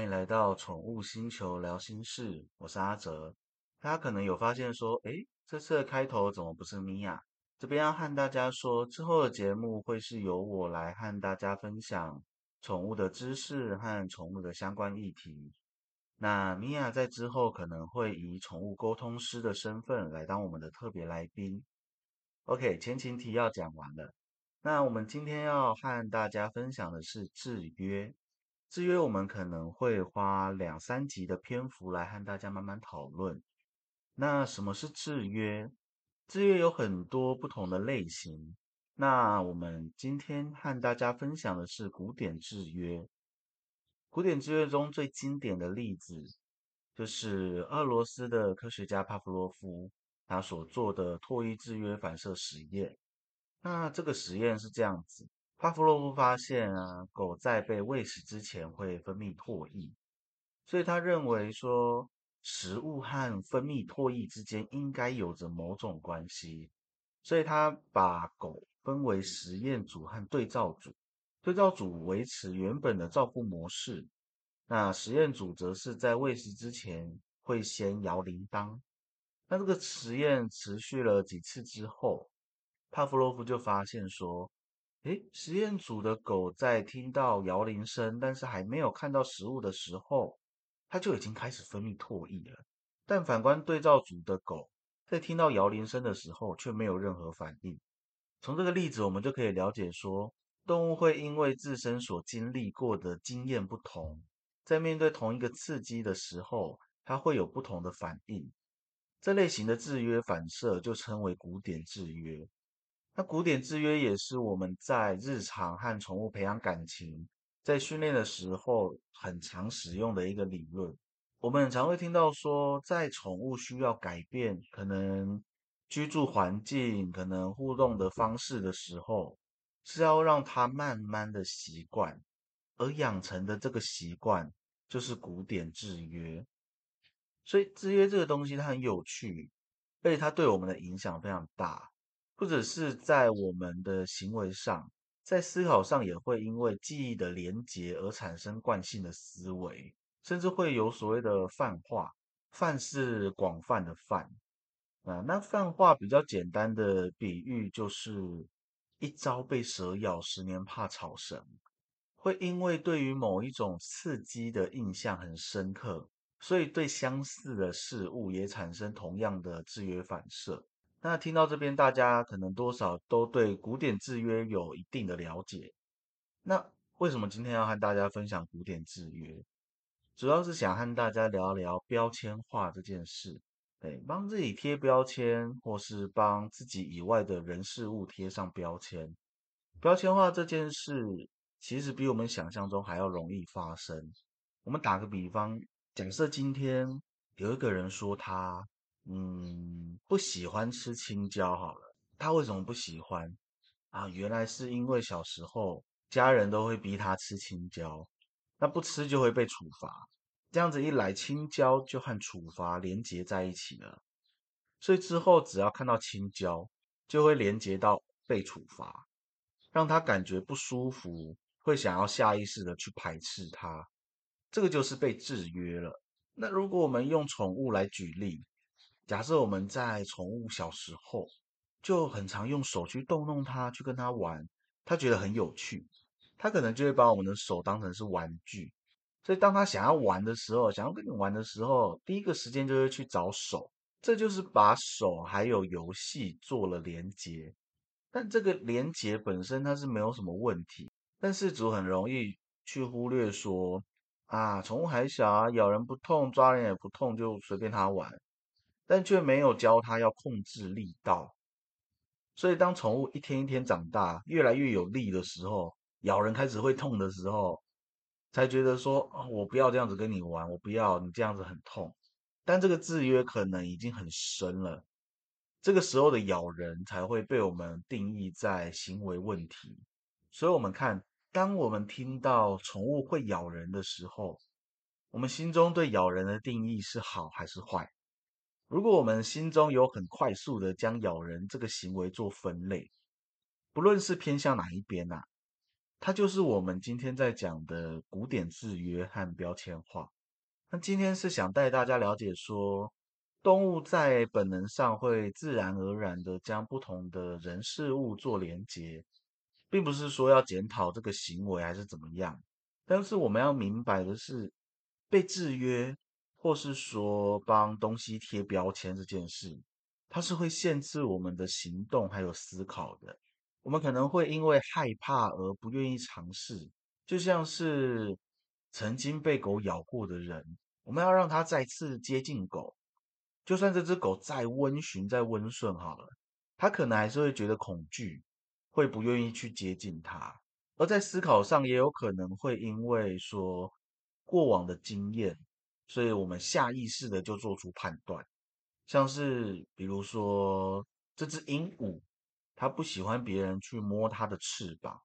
欢迎来到宠物星球聊心事，我是阿哲。大家可能有发现说，诶，这次的开头怎么不是米娅？这边要和大家说，之后的节目会是由我来和大家分享宠物的知识和宠物的相关议题。那米娅在之后可能会以宠物沟通师的身份来当我们的特别来宾。OK，前情提要讲完了。那我们今天要和大家分享的是制约。制约我们可能会花两三集的篇幅来和大家慢慢讨论。那什么是制约？制约有很多不同的类型。那我们今天和大家分享的是古典制约。古典制约中最经典的例子，就是俄罗斯的科学家帕夫洛夫他所做的唾液制约反射实验。那这个实验是这样子。帕夫洛夫发现啊，狗在被喂食之前会分泌唾液，所以他认为说食物和分泌唾液之间应该有着某种关系，所以他把狗分为实验组和对照组。对照组维持原本的照顾模式，那实验组则是在喂食之前会先摇铃铛。那这个实验持续了几次之后，帕夫洛夫就发现说。诶，实验组的狗在听到摇铃声，但是还没有看到食物的时候，它就已经开始分泌唾液了。但反观对照组的狗，在听到摇铃声的时候，却没有任何反应。从这个例子，我们就可以了解说，动物会因为自身所经历过的经验不同，在面对同一个刺激的时候，它会有不同的反应。这类型的制约反射就称为古典制约。那古典制约也是我们在日常和宠物培养感情，在训练的时候很常使用的一个理论。我们常会听到说，在宠物需要改变可能居住环境、可能互动的方式的时候，是要让它慢慢的习惯，而养成的这个习惯就是古典制约。所以制约这个东西它很有趣，而且它对我们的影响非常大。或者是在我们的行为上，在思考上也会因为记忆的连结而产生惯性的思维，甚至会有所谓的泛化。泛是广泛的泛啊，那泛化比较简单的比喻就是一朝被蛇咬，十年怕草绳。会因为对于某一种刺激的印象很深刻，所以对相似的事物也产生同样的制约反射。那听到这边，大家可能多少都对古典制约有一定的了解。那为什么今天要和大家分享古典制约？主要是想和大家聊聊标签化这件事。对，帮自己贴标签，或是帮自己以外的人事物贴上标签。标签化这件事，其实比我们想象中还要容易发生。我们打个比方，假设今天有一个人说他。嗯，不喜欢吃青椒。好了，他为什么不喜欢啊？原来是因为小时候家人都会逼他吃青椒，那不吃就会被处罚。这样子一来，青椒就和处罚连结在一起了。所以之后只要看到青椒，就会连结到被处罚，让他感觉不舒服，会想要下意识的去排斥它。这个就是被制约了。那如果我们用宠物来举例。假设我们在宠物小时候就很常用手去逗弄它，去跟它玩，它觉得很有趣，它可能就会把我们的手当成是玩具。所以当它想要玩的时候，想要跟你玩的时候，第一个时间就会去找手，这就是把手还有游戏做了连接。但这个连接本身它是没有什么问题，但是主很容易去忽略说啊，宠物还小啊，咬人不痛，抓人也不痛，就随便它玩。但却没有教它要控制力道，所以当宠物一天一天长大，越来越有力的时候，咬人开始会痛的时候，才觉得说：“哦，我不要这样子跟你玩，我不要你这样子很痛。”但这个制约可能已经很深了，这个时候的咬人才会被我们定义在行为问题。所以，我们看，当我们听到宠物会咬人的时候，我们心中对咬人的定义是好还是坏？如果我们心中有很快速的将咬人这个行为做分类，不论是偏向哪一边呐，它就是我们今天在讲的古典制约和标签化。那今天是想带大家了解说，动物在本能上会自然而然的将不同的人事物做连结，并不是说要检讨这个行为还是怎么样。但是我们要明白的是，被制约或是说帮东西贴标签这件事，它是会限制我们的行动还有思考的。我们可能会因为害怕而不愿意尝试，就像是曾经被狗咬过的人，我们要让他再次接近狗，就算这只狗再温驯、再温顺好了，他可能还是会觉得恐惧，会不愿意去接近它。而在思考上，也有可能会因为说过往的经验，所以我们下意识的就做出判断，像是比如说这只鹦鹉。它不喜欢别人去摸它的翅膀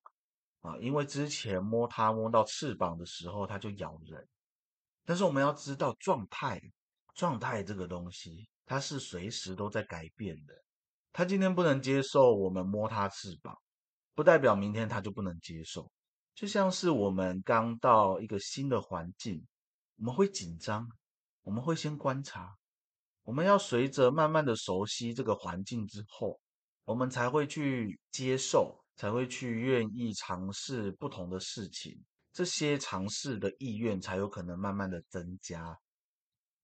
啊，因为之前摸它摸到翅膀的时候，它就咬人。但是我们要知道，状态状态这个东西，它是随时都在改变的。它今天不能接受我们摸它翅膀，不代表明天它就不能接受。就像是我们刚到一个新的环境，我们会紧张，我们会先观察，我们要随着慢慢的熟悉这个环境之后。我们才会去接受，才会去愿意尝试不同的事情，这些尝试的意愿才有可能慢慢的增加。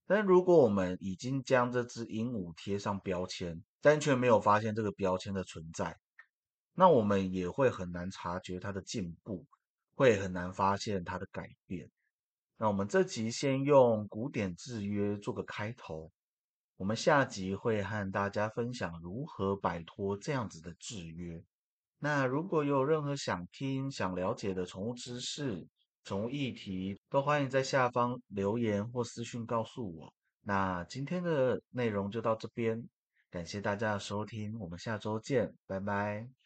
但如果我们已经将这只鹦鹉贴上标签，但却没有发现这个标签的存在，那我们也会很难察觉它的进步，会很难发现它的改变。那我们这集先用古典制约做个开头。我们下集会和大家分享如何摆脱这样子的制约。那如果有任何想听、想了解的宠物知识、宠物议题，都欢迎在下方留言或私讯告诉我。那今天的内容就到这边，感谢大家的收听，我们下周见，拜拜。